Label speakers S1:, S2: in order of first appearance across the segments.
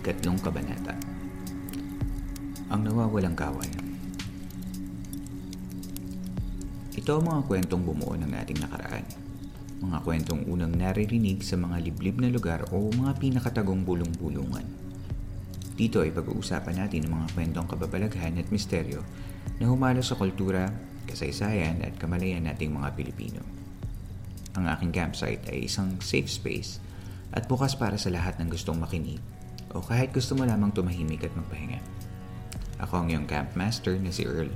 S1: Ikatlong Kabanata Ang Nawawalang Kawan Ito ang mga kwentong bumuo ng ating nakaraan. Mga kwentong unang naririnig sa mga liblib na lugar o mga pinakatagong bulong-bulungan. Dito ay pag-uusapan natin ang mga kwentong kababalaghan at misteryo na humalo sa kultura, kasaysayan at kamalayan nating mga Pilipino. Ang aking campsite ay isang safe space at bukas para sa lahat ng gustong makinig o kahit gusto mo lamang tumahimik at magpahinga. Ako ang iyong campmaster na si Earl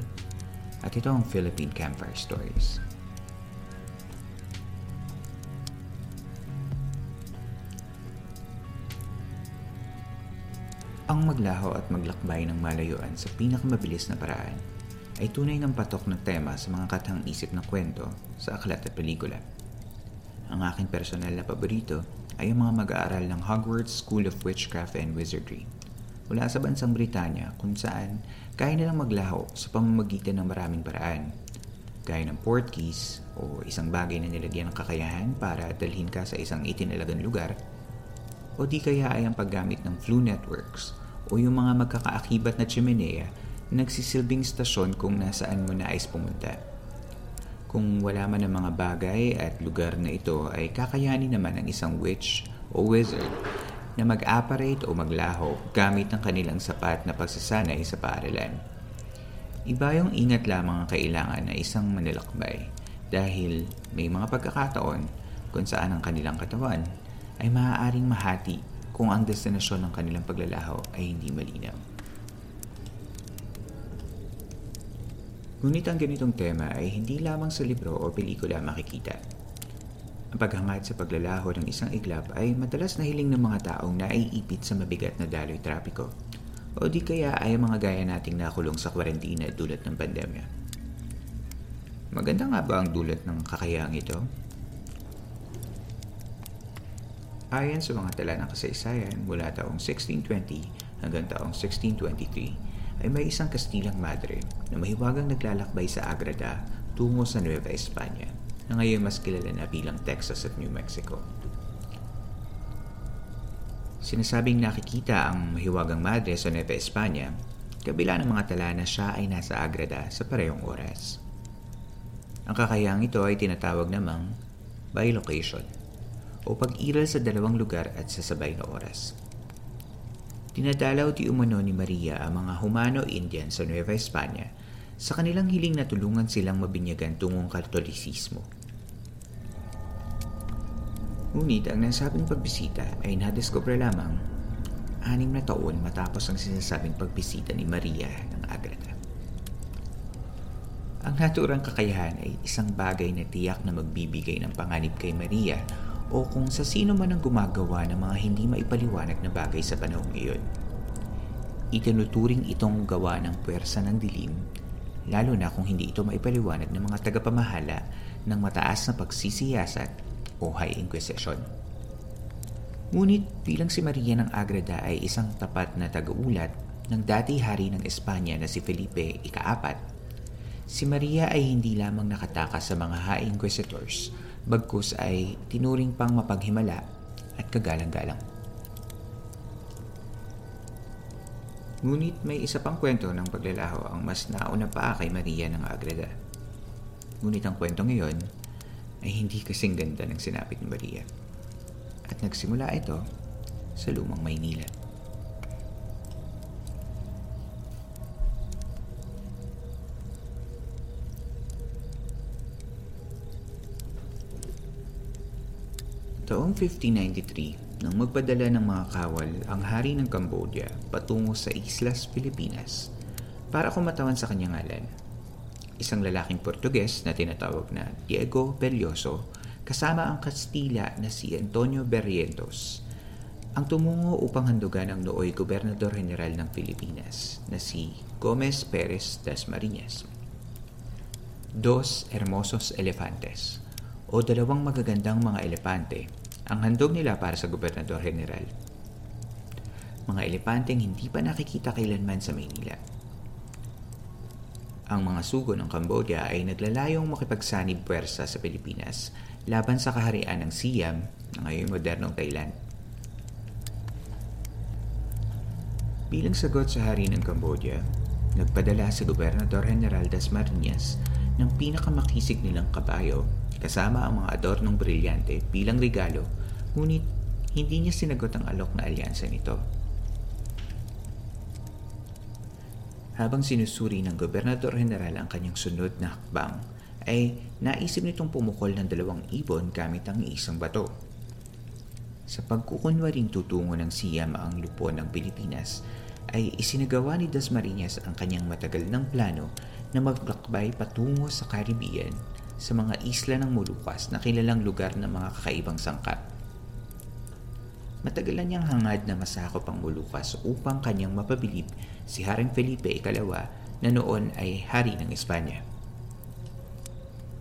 S1: at ito ang Philippine Campfire Stories. Ang maglaho at maglakbay ng malayuan sa pinakamabilis na paraan ay tunay ng patok ng tema sa mga katang isip ng kwento sa aklat at pelikula. Ang aking personal na paborito ay ang mga mag-aaral ng Hogwarts School of Witchcraft and Wizardry mula sa bansang Britanya kung saan kaya nilang maglaho sa pamamagitan ng maraming paraan gaya ng portkeys o isang bagay na nilagyan ng kakayahan para dalhin ka sa isang itinalagang lugar o di kaya ay ang paggamit ng flu networks o yung mga magkakaakibat na chimenea na nagsisilbing stasyon kung nasaan mo nais pumunta. Kung wala man ang mga bagay at lugar na ito ay kakayanin naman ng isang witch o wizard na mag-apparate o maglaho gamit ang kanilang sapat na pagsasanay sa paaralan. Iba yung ingat lamang ang kailangan na isang manilakbay dahil may mga pagkakataon kung saan ang kanilang katawan ay maaaring mahati kung ang destinasyon ng kanilang paglalaho ay hindi malinaw. Ngunit ang ganitong tema ay hindi lamang sa libro o pelikula makikita. Ang paghangad sa paglalaho ng isang iglap ay madalas na hiling ng mga taong naiipit sa mabigat na daloy trapiko o di kaya ay mga gaya nating nakulong sa kwarentina dulot ng pandemya. Maganda nga ba ang dulot ng kakayahang ito? Ayon sa mga tala ng kasaysayan mula taong 1620 hanggang taong 1623, ay may isang Kastilang Madre na mahiwagang naglalakbay sa Agrada tungo sa Nueva España na ngayon mas kilala na bilang Texas at New Mexico. Sinasabing nakikita ang mahiwagang madre sa Nueva España kabila ng mga tala na siya ay nasa Agrada sa parehong oras. Ang kakayahang ito ay tinatawag namang bilocation o pag-iral sa dalawang lugar at sa sabay na oras. Dinadalaw di umano ni Maria ang mga Humano-Indian sa Nueva España sa kanilang hiling na tulungan silang mabinyagan tungong katolisismo. Ngunit ang nasabing pagbisita ay nadiskubre lamang anim na taon matapos ang sinasabing pagbisita ni Maria ng Agreda. Ang naturang kakayahan ay isang bagay na tiyak na magbibigay ng panganib kay Maria o kung sa sino man ang gumagawa ng mga hindi maipaliwanag na bagay sa panahong iyon. Itinuturing itong gawa ng puwersa ng dilim, lalo na kung hindi ito maipaliwanag ng mga tagapamahala ng mataas na pagsisiyasat o High Inquisition. Ngunit bilang si Maria ng Agreda ay isang tapat na tagaulat ng dati hari ng Espanya na si Felipe Ikaapat, si Maria ay hindi lamang nakatakas sa mga High Inquisitors bagkus ay tinuring pang mapaghimala at kagalang-galang. Ngunit may isa pang kwento ng paglalaho ang mas nauna pa kay Maria ng Agreda. Ngunit ang kwento ngayon ay hindi kasing ganda ng sinapit ni Maria. At nagsimula ito sa lumang Maynila. Taong 1593, nang magpadala ng mga kawal ang hari ng Cambodia patungo sa Islas Pilipinas para kumatawan sa kanyang ngalan. Isang lalaking Portuges na tinatawag na Diego Belloso kasama ang Kastila na si Antonio Berrientos ang tumungo upang handugan ang nooy Gobernador General ng Pilipinas na si Gomez Perez Dasmariñas. Dos Hermosos Elefantes o dalawang magagandang mga elepante ang handog nila para sa Gobernador General. Mga elepanteng hindi pa nakikita kailanman sa Maynila. Ang mga sugo ng Cambodia ay naglalayong makipagsanib puwersa sa Pilipinas laban sa kaharian ng Siam na ngayon modernong Thailand. Bilang sagot sa hari ng Cambodia, nagpadala si Gobernador General Dasmariñas ng pinakamakisig nilang kabayo kasama ang mga adornong brilyante bilang regalo, ngunit hindi niya sinagot ang alok na alyansa nito. Habang sinusuri ng Gobernador General ang kanyang sunod na hakbang, ay naisip nitong pumukol ng dalawang ibon gamit ang isang bato. Sa pagkukunwaring tutungo ng siyam ang lupon ng Pilipinas, ay isinagawa ni Dasmariñas ang kanyang matagal ng plano na maglakbay patungo sa Caribbean sa mga isla ng Molucas na kilalang lugar ng mga kakaibang sangkap. Matagalan niyang hangad na masakop ang Molucas upang kanyang mapabilib si Haring Felipe Ikalawa na noon ay hari ng Espanya.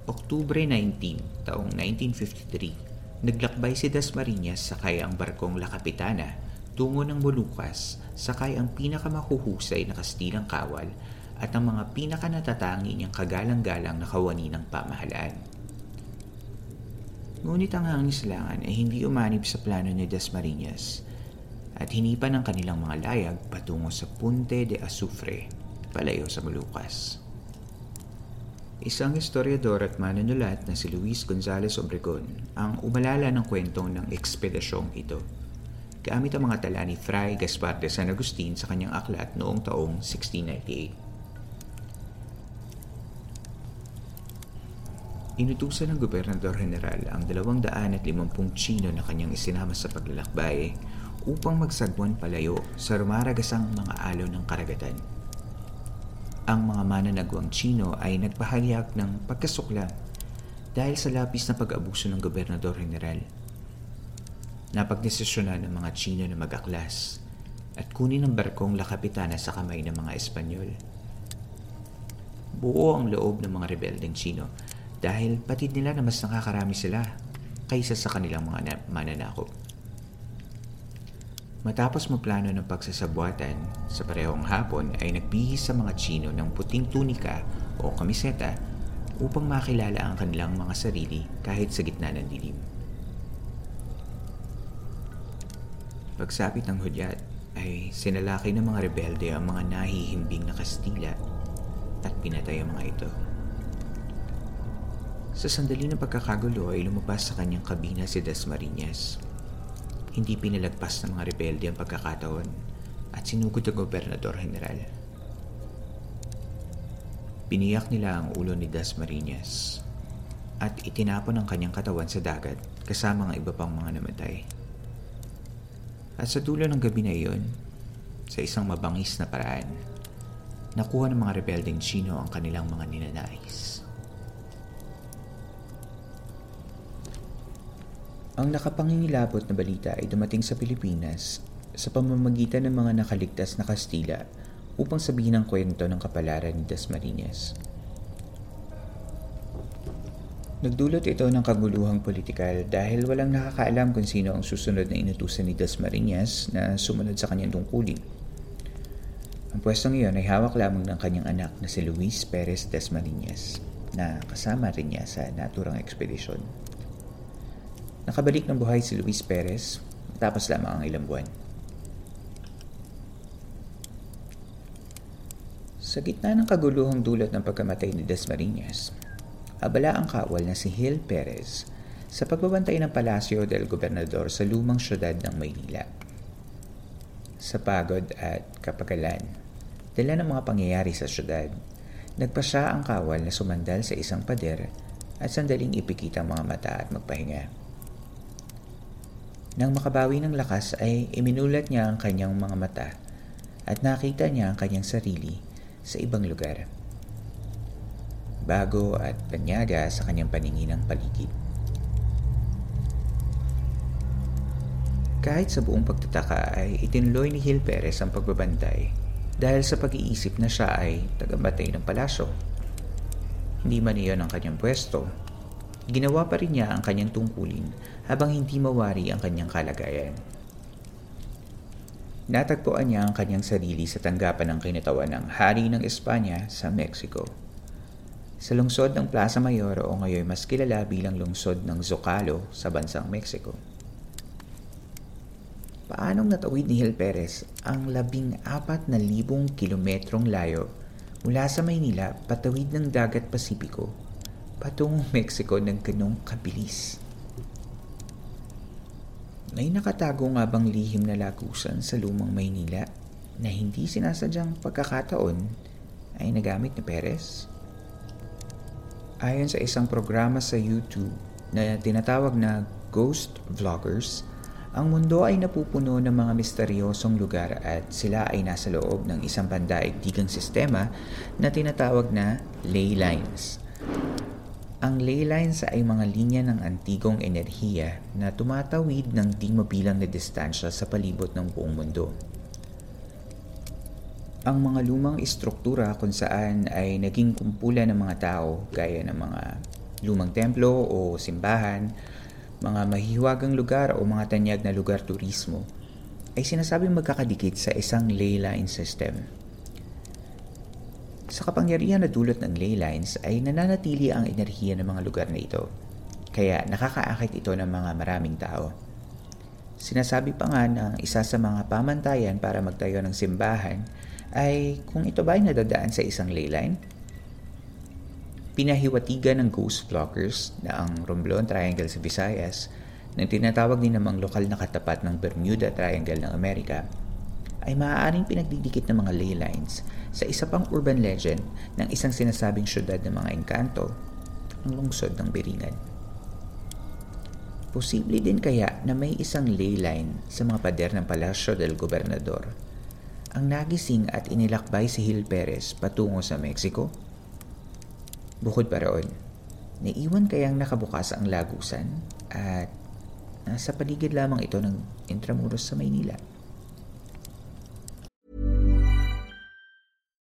S1: Oktubre 19, taong 1953, naglakbay si Dasmariñas sakay ang barkong La Capitana tungo ng Molucas sakay ang pinakamahuhusay na kastilang kawal at ang mga pinakanatatanging niyang kagalang-galang na kawani ng pamahalaan. Ngunit ang hangislangan ay hindi umanib sa plano ni Dasmariñas at hinipan ng kanilang mga layag patungo sa Punte de Azufre, palayo sa Molucas. Isang historiador at manunulat na si Luis Gonzalez Obregon ang umalala ng kwentong ng ekspedisyong ito gamit ang mga tala ni Fray Gaspar de San Agustin sa kanyang aklat noong taong 1698. Inutusan ng Gobernador General ang 250 Chino na kanyang isinama sa paglalakbay upang magsagwan palayo sa rumaragasang mga alo ng karagatan. Ang mga mananagwang Chino ay nagpahayag ng pagkasukla dahil sa lapis na pag-abuso ng Gobernador General. Napagdesisyonan ng mga Chino na mag-aklas at kunin ang barkong La Capitana sa kamay ng mga Espanyol. Buo ang loob ng mga rebeldeng Chino dahil patid nila na mas nakakarami sila kaysa sa kanilang mga mananakop. Matapos maplano ng pagsasabuatan, sa parehong hapon ay nagbihis sa mga Chino ng puting tunika o kamiseta upang makilala ang kanilang mga sarili kahit sa gitna ng dilim. Pagsapit ng hudyat ay sinalaki ng mga rebelde ang mga nahihimbing na Kastila at pinatay ang mga ito. Sa sandali ng pagkakagulo ay lumabas sa kanyang kabina si Dasmariñas. Hindi pinalagpas ng mga rebelde ang pagkakataon at sinugod ang gobernador general. Biniyak nila ang ulo ni Dasmariñas at itinapon ang kanyang katawan sa dagat kasama ang iba pang mga namatay. At sa dulo ng gabi na iyon, sa isang mabangis na paraan, nakuha ng mga rebeldeng Chino ang kanilang mga ninanais. Ang nakapangingilabot na balita ay dumating sa Pilipinas sa pamamagitan ng mga nakaligtas na Kastila upang sabihin ang kwento ng kapalaran ni Dasmariñas. Nagdulot ito ng kaguluhang politikal dahil walang nakakaalam kung sino ang susunod na inutusan ni Dasmariñas na sumunod sa kanyang tungkulin. Ang pwestong iyon ay hawak lamang ng kanyang anak na si Luis Perez Dasmariñas na kasama rin niya sa naturang ekspedisyon. Nakabalik ng buhay si Luis Perez tapos lamang ang ilang buwan. Sa gitna ng kaguluhang dulot ng pagkamatay ni Dasmariñas, abala ang kawal na si Gil Perez sa pagbabantay ng palasyo del gobernador sa lumang syudad ng Maynila. Sa pagod at kapagalan, dala ng mga pangyayari sa syudad, nagpa siya ang kawal na sumandal sa isang pader at sandaling ipikit ang mga mata at magpahinga. Nang makabawi ng lakas ay iminulat niya ang kanyang mga mata at nakita niya ang kanyang sarili sa ibang lugar. Bago at panyaga sa kanyang paningin ng paligid. Kahit sa buong pagtataka ay itinuloy ni Hill Perez ang pagbabantay dahil sa pag-iisip na siya ay tagabatay ng palasyo. Hindi man iyon ang kanyang pwesto, ginawa pa rin niya ang kanyang tungkulin habang hindi mawari ang kanyang kalagayan. Natagpuan niya ang kanyang sarili sa tanggapan ng kinatawan ng Hari ng Espanya sa Mexico. Sa lungsod ng Plaza Mayor o ngayon mas kilala bilang lungsod ng Zocalo sa bansang Mexico. Paanong natawid ni Hil Perez ang labing apat na libong kilometrong layo mula sa Maynila patawid ng dagat Pasipiko patungong Mexico ng ganong kabilis? May nakatago nga bang lihim na lagusan sa lumang Maynila na hindi sinasadyang pagkakataon ay nagamit ni Perez? Ayon sa isang programa sa YouTube na tinatawag na Ghost Vloggers, ang mundo ay napupuno ng mga misteryosong lugar at sila ay nasa loob ng isang pandaigdigang sistema na tinatawag na ley lines. Ang ley lines ay mga linya ng antigong enerhiya na tumatawid ng di mabilang na distansya sa palibot ng buong mundo. Ang mga lumang istruktura kung saan ay naging kumpulan ng mga tao gaya ng mga lumang templo o simbahan, mga mahihiwagang lugar o mga tanyag na lugar turismo ay sinasabing magkakadikit sa isang ley line system sa kapangyarihan na dulot ng ley lines ay nananatili ang enerhiya ng mga lugar na ito. Kaya nakakaakit ito ng mga maraming tao. Sinasabi pa nga ng isa sa mga pamantayan para magtayo ng simbahan ay kung ito ba ay nadadaan sa isang ley line, pinahiwatigan ng ghost blockers na ang Romblon Triangle sa Visayas ng tinatawag din namang lokal na katapat ng Bermuda Triangle ng Amerika ay maaaring pinagdidikit ng mga ley lines sa isa pang urban legend ng isang sinasabing syudad ng mga engkanto, ang lungsod ng Beringan. Posible din kaya na may isang ley line sa mga pader ng Palasyo del Gobernador ang nagising at inilakbay si Gil Perez patungo sa Mexico? Bukod pa roon, naiwan kayang nakabukas ang lagusan at nasa paligid lamang ito ng Intramuros sa Maynila.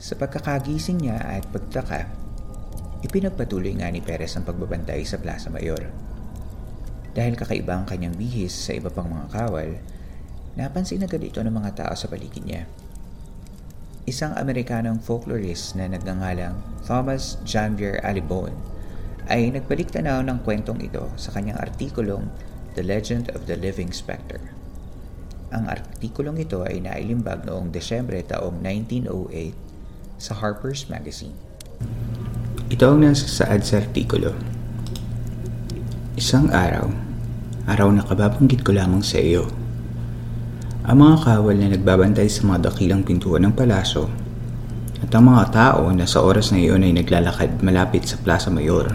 S1: Sa pagkakagising niya at pagtaka, ipinagpatuloy nga ni Perez ang pagbabantay sa Plaza Mayor. Dahil kakaiba ang kanyang bihis sa iba pang mga kawal, napansin agad ito ng mga tao sa paligid niya. Isang Amerikanong folklorist na nagngangalang Thomas Janvier Alibon ay nagbalik tanaw ng kwentong ito sa kanyang artikulong The Legend of the Living Spectre. Ang artikulong ito ay nailimbag noong Desyembre taong 1908 sa Harper's Magazine. Ito ang nasasaad sa artikulo. Isang araw, araw na kababanggit ko lamang sa iyo. Ang mga kawal na nagbabantay sa mga dakilang pintuan ng palaso at ang mga tao na sa oras na iyon ay naglalakad malapit sa Plaza Mayor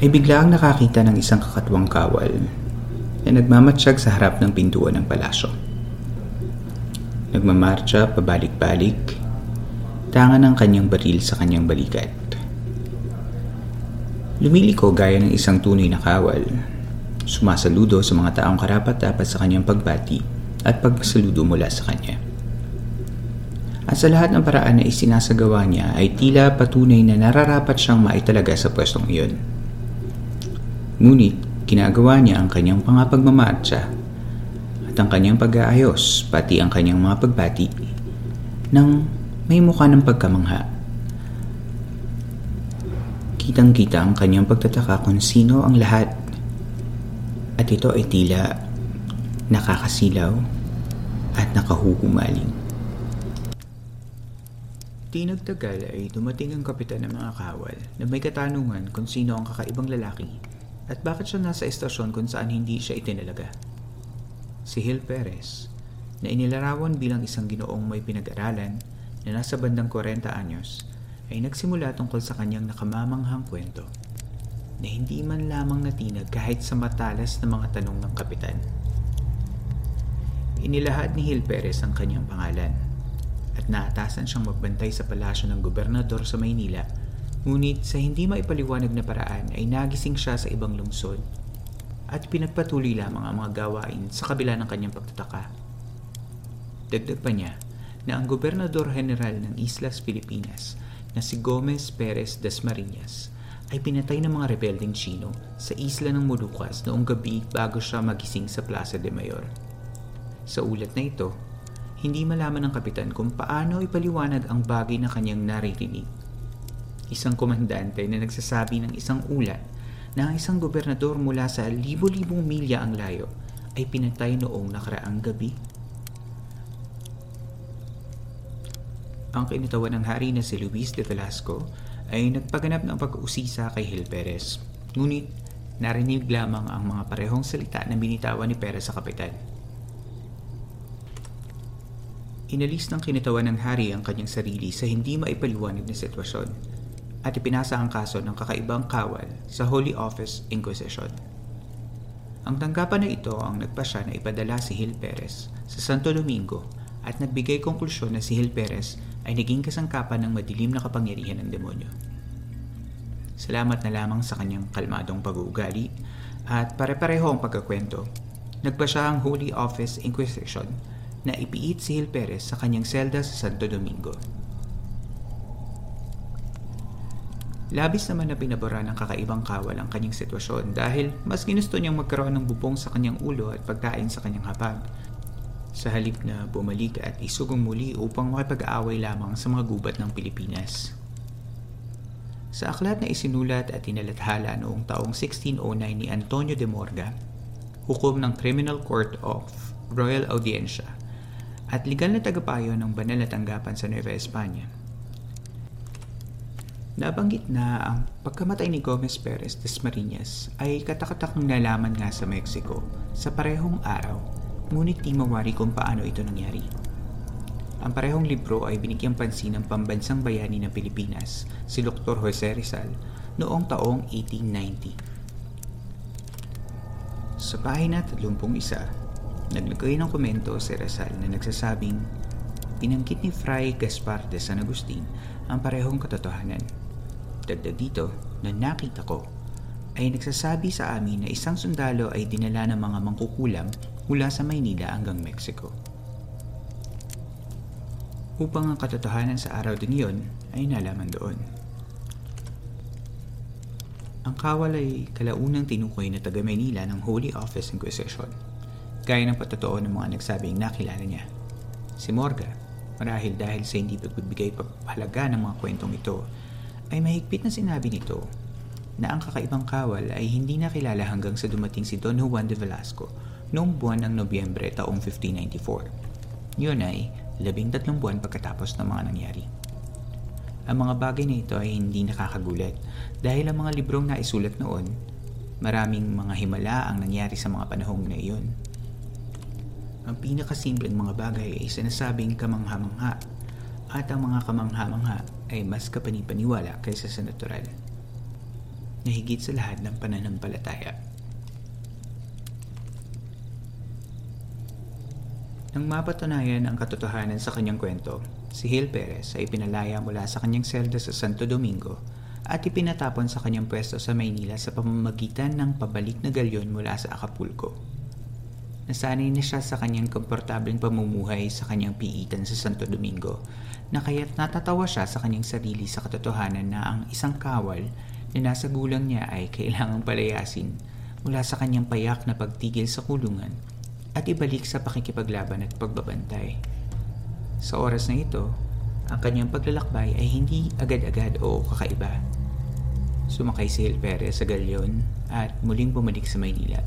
S1: ay biglaang nakakita ng isang kakatwang kawal na nagmamatsyag sa harap ng pintuan ng palasyo. Nagmamarcha pabalik-balik tangan ng kanyang baril sa kanyang balikat. Lumiliko gaya ng isang tunay na kawal. Sumasaludo sa mga taong karapat dapat sa kanyang pagbati at pagsaludo mula sa kanya. At sa lahat ng paraan na isinasagawa niya ay tila patunay na nararapat siyang maitalaga sa pwestong iyon. Ngunit ginagawa niya ang kanyang pangapagmamatsa at ang kanyang pag-aayos pati ang kanyang mga pagbati ng may mukha ng pagkamangha. Kitang-kita ang kanyang pagtataka kung sino ang lahat at ito ay tila nakakasilaw at nakahuhumaling. Di nagtagal ay dumating ang kapitan ng mga kawal na may katanungan kung sino ang kakaibang lalaki at bakit siya nasa estasyon kung saan hindi siya itinalaga. Si Hill Perez, na inilarawan bilang isang ginoong may pinag-aralan na nasa bandang 40 anyos, ay nagsimula tungkol sa kanyang nakamamanghang kwento na hindi man lamang natinag kahit sa matalas na mga tanong ng kapitan. Inilahad ni Hill Perez ang kanyang pangalan at naatasan siyang magbantay sa palasyo ng gobernador sa Maynila ngunit sa hindi maipaliwanag na paraan ay nagising siya sa ibang lungsod at pinagpatuloy lamang ang mga gawain sa kabila ng kanyang pagtataka. Dagdag pa niya na ang gobernador general ng Islas Pilipinas na si Gomez Perez Dasmariñas ay pinatay ng mga rebelding Chino sa isla ng Molucas noong gabi bago siya magising sa Plaza de Mayor. Sa ulat na ito, hindi malaman ng kapitan kung paano ipaliwanag ang bagay na kanyang naririnig. Isang komandante na nagsasabi ng isang ulat na ang isang gobernador mula sa libo-libong milya ang layo ay pinatay noong nakaraang gabi. Ang kinitawan ng hari na si Luis de Velasco ay nagpaganap ng pag-uusisa kay Gil Perez. Ngunit narinig lamang ang mga parehong salita na binitawan ni Perez sa kapitan. Inalis ng kinitawan ng hari ang kanyang sarili sa hindi maipaliwanag na sitwasyon at ipinasa ang kaso ng kakaibang kawal sa Holy Office Inquisition. Ang tanggapan na ito ang nagpasya na ipadala si Gil Perez sa Santo Domingo at nagbigay konklusyon na si Gil Perez ay naging kasangkapan ng madilim na kapangyarihan ng demonyo. Salamat na lamang sa kanyang kalmadong pag-uugali at pare-pareho ang pagkakwento. Nagpa siya ang Holy Office Inquisition na ipiit si Gil Perez sa kanyang selda sa Santo Domingo. Labis naman na pinabora ng kakaibang kawal ang kanyang sitwasyon dahil mas ginusto niyang magkaroon ng bubong sa kanyang ulo at pagkain sa kanyang hapag. Sa halip na bumalik at isugong muli upang makipag-aaway lamang sa mga gubat ng Pilipinas. Sa aklat na isinulat at inalathala noong taong 1609 ni Antonio de Morga, hukom ng Criminal Court of Royal Audiencia at legal na tagapayo ng banal na tanggapan sa Nueva España. Nabanggit na ang pagkamatay ni Gomez Perez Desmariñas ay katakatakang nalaman nga sa Mexico sa parehong araw, ngunit di mawari kung paano ito nangyari. Ang parehong libro ay binigyang pansin ng pambansang bayani ng Pilipinas, si Dr. Jose Rizal, noong taong 1890. Sa pahina 31, Naglagay ng komento si Rizal na nagsasabing pinangkit ni Fray Gaspar de San Agustin ang parehong katotohanan. Dagdag dito na nakita ko ay nagsasabi sa amin na isang sundalo ay dinala ng mga mangkukulam mula sa Maynila hanggang Mexico. Upang ang katotohanan sa araw din iyon ay nalaman doon. Ang kawal ay kalaunang tinukoy na taga Maynila ng Holy Office Inquisition Gaya ng patotoo ng mga nagsabing nakilala niya. Si Morga, marahil dahil sa hindi pagbibigay pagpahalaga ng mga kwentong ito, ay mahigpit na sinabi nito na ang kakaibang kawal ay hindi nakilala hanggang sa dumating si Don Juan de Velasco noong buwan ng Nobyembre taong 1594. Yun ay labing tatlong buwan pagkatapos ng mga nangyari. Ang mga bagay na ito ay hindi nakakagulat dahil ang mga librong naisulat noon, maraming mga himala ang nangyari sa mga panahong na iyon ang pinakasimpleng mga bagay ay sinasabing kamangha-mangha at ang mga kamangha-mangha ay mas kapanipaniwala kaysa sa natural. Nahigit sa lahat ng pananampalataya. Nang mapatunayan ang katotohanan sa kanyang kwento, si Gil Perez ay pinalaya mula sa kanyang selda sa Santo Domingo at ipinatapon sa kanyang pwesto sa Maynila sa pamamagitan ng pabalik na galyon mula sa Acapulco. Nasanay na siya sa kanyang komportableng pamumuhay sa kanyang piitan sa Santo Domingo na kaya't natatawa siya sa kanyang sarili sa katotohanan na ang isang kawal na nasa gulang niya ay kailangang palayasin mula sa kanyang payak na pagtigil sa kulungan at ibalik sa pakikipaglaban at pagbabantay. Sa oras na ito, ang kanyang paglalakbay ay hindi agad-agad o kakaiba. Sumakay si Hil sa galyon at muling bumalik sa Maynila.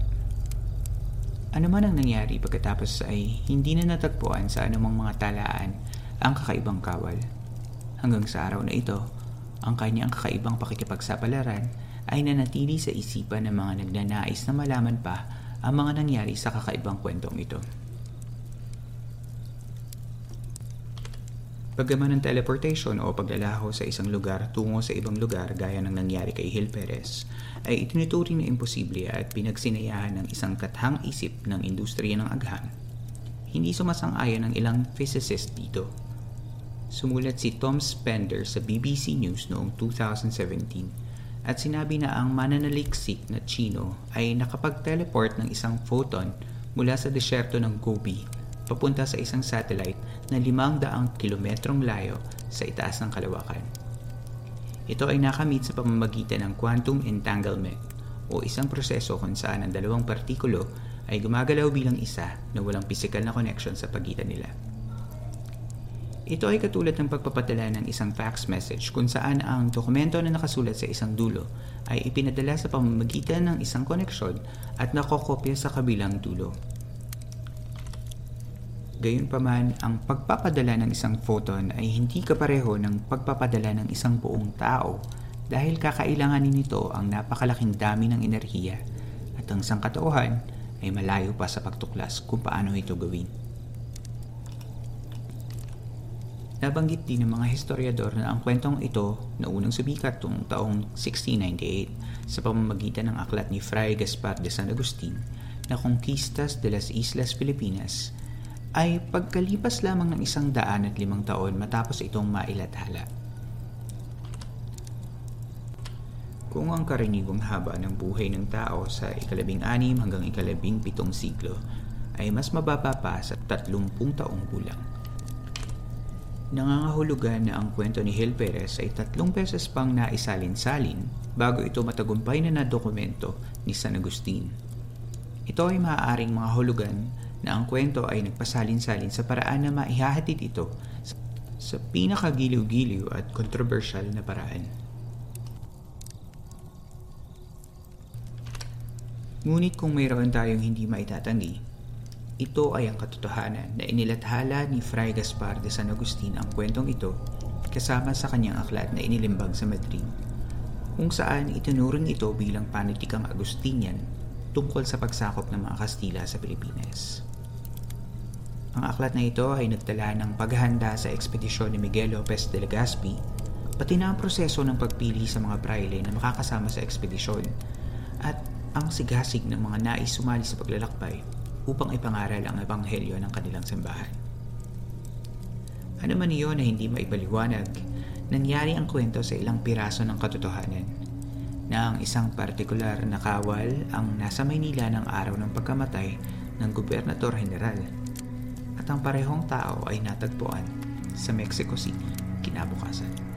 S1: Ano man ang nangyari pagkatapos ay hindi na natagpuan sa anumang mga talaan ang kakaibang kawal. Hanggang sa araw na ito, ang kanyang kakaibang pakikipagsapalaran ay nanatili sa isipan ng mga nagnanais na malaman pa ang mga nangyari sa kakaibang kwentong ito. Paggaman ng teleportation o paglalaho sa isang lugar tungo sa ibang lugar gaya ng nangyari kay Hill Perez, ay itinuturing na imposible at pinagsinayahan ng isang kathang isip ng industriya ng agham. Hindi sumasang-ayon ng ilang physicist dito. Sumulat si Tom Spender sa BBC News noong 2017 at sinabi na ang mananaliksik na Chino ay nakapag-teleport ng isang photon mula sa desyerto ng Gobi papunta sa isang satellite na 500 kilometrong layo sa itaas ng kalawakan. Ito ay nakamit sa pamamagitan ng quantum entanglement o isang proseso kung saan ang dalawang partikulo ay gumagalaw bilang isa na walang physical na connection sa pagitan nila. Ito ay katulad ng pagpapadala ng isang fax message kung saan ang dokumento na nakasulat sa isang dulo ay ipinadala sa pamamagitan ng isang koneksyon at nakokopya sa kabilang dulo. Gayunpaman, ang pagpapadala ng isang photon ay hindi kapareho ng pagpapadala ng isang buong tao dahil kakailanganin nito ang napakalaking dami ng enerhiya at ang sangkatauhan ay malayo pa sa pagtuklas kung paano ito gawin. Nabanggit din ng mga historiador na ang kwentong ito na unang sumikat noong taong 1698 sa pamamagitan ng aklat ni Fray Gaspar de San Agustin na Conquistas de las Islas Filipinas ay pagkalipas lamang ng isang daan at limang taon matapos itong mailathala. Kung ang karaniwang haba ng buhay ng tao sa ikalabing anim hanggang ikalabing pitong siglo ay mas mababa pa sa tatlumpung taong gulang. Nangangahulugan na ang kwento ni Hil Perez ay tatlong beses pang naisalin-salin bago ito matagumpay na nadokumento ni San Agustin. Ito ay maaaring mga hulugan na ang kwento ay nagpasalin-salin sa paraan na maihahatid ito sa pinakagiliw-giliw at kontrobersyal na paraan. Ngunit kung mayroon tayong hindi maitatanggi, ito ay ang katotohanan na inilathala ni Fray Gaspar de San Agustin ang kwentong ito kasama sa kanyang aklat na inilimbag sa Madrid, kung saan itinuring ito bilang panitikang Agustinian tungkol sa pagsakop ng mga Kastila sa Pilipinas. Ang aklat na ito ay nagtala ng paghahanda sa ekspedisyon ni Miguel Lopez de Legazpi, pati na ang proseso ng pagpili sa mga praile na makakasama sa ekspedisyon at ang sigasig ng mga nais sumali sa paglalakbay upang ipangaral ang ebanghelyo ng kanilang simbahan. Ano man iyon na hindi maipaliwanag, nangyari ang kwento sa ilang piraso ng katotohanan na ang isang partikular na kawal ang nasa Maynila ng araw ng pagkamatay ng Gobernador General at ang parehong tao ay natagpuan sa Mexico City kinabukasan.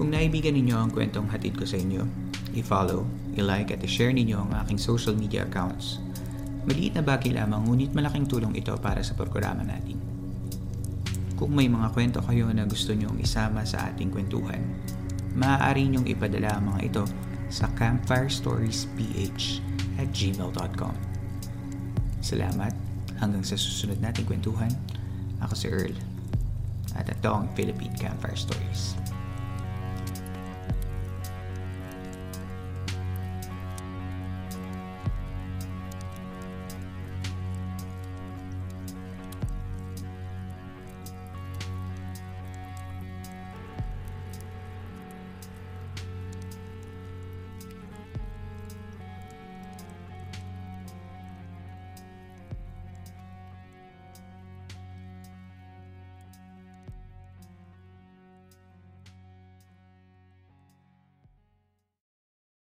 S1: Kung naibigan ninyo ang kwentong hatid ko sa inyo, i-follow, i-like at i-share ninyo ang aking social media accounts. Maliit na bagay lamang ngunit malaking tulong ito para sa programa natin. Kung may mga kwento kayo na gusto nyong isama sa ating kwentuhan, maaari niyong ipadala ang mga ito sa campfirestoriesph at gmail.com. Salamat. Hanggang sa susunod nating kwentuhan. Ako si Earl. At ito ang Philippine Campfire Stories.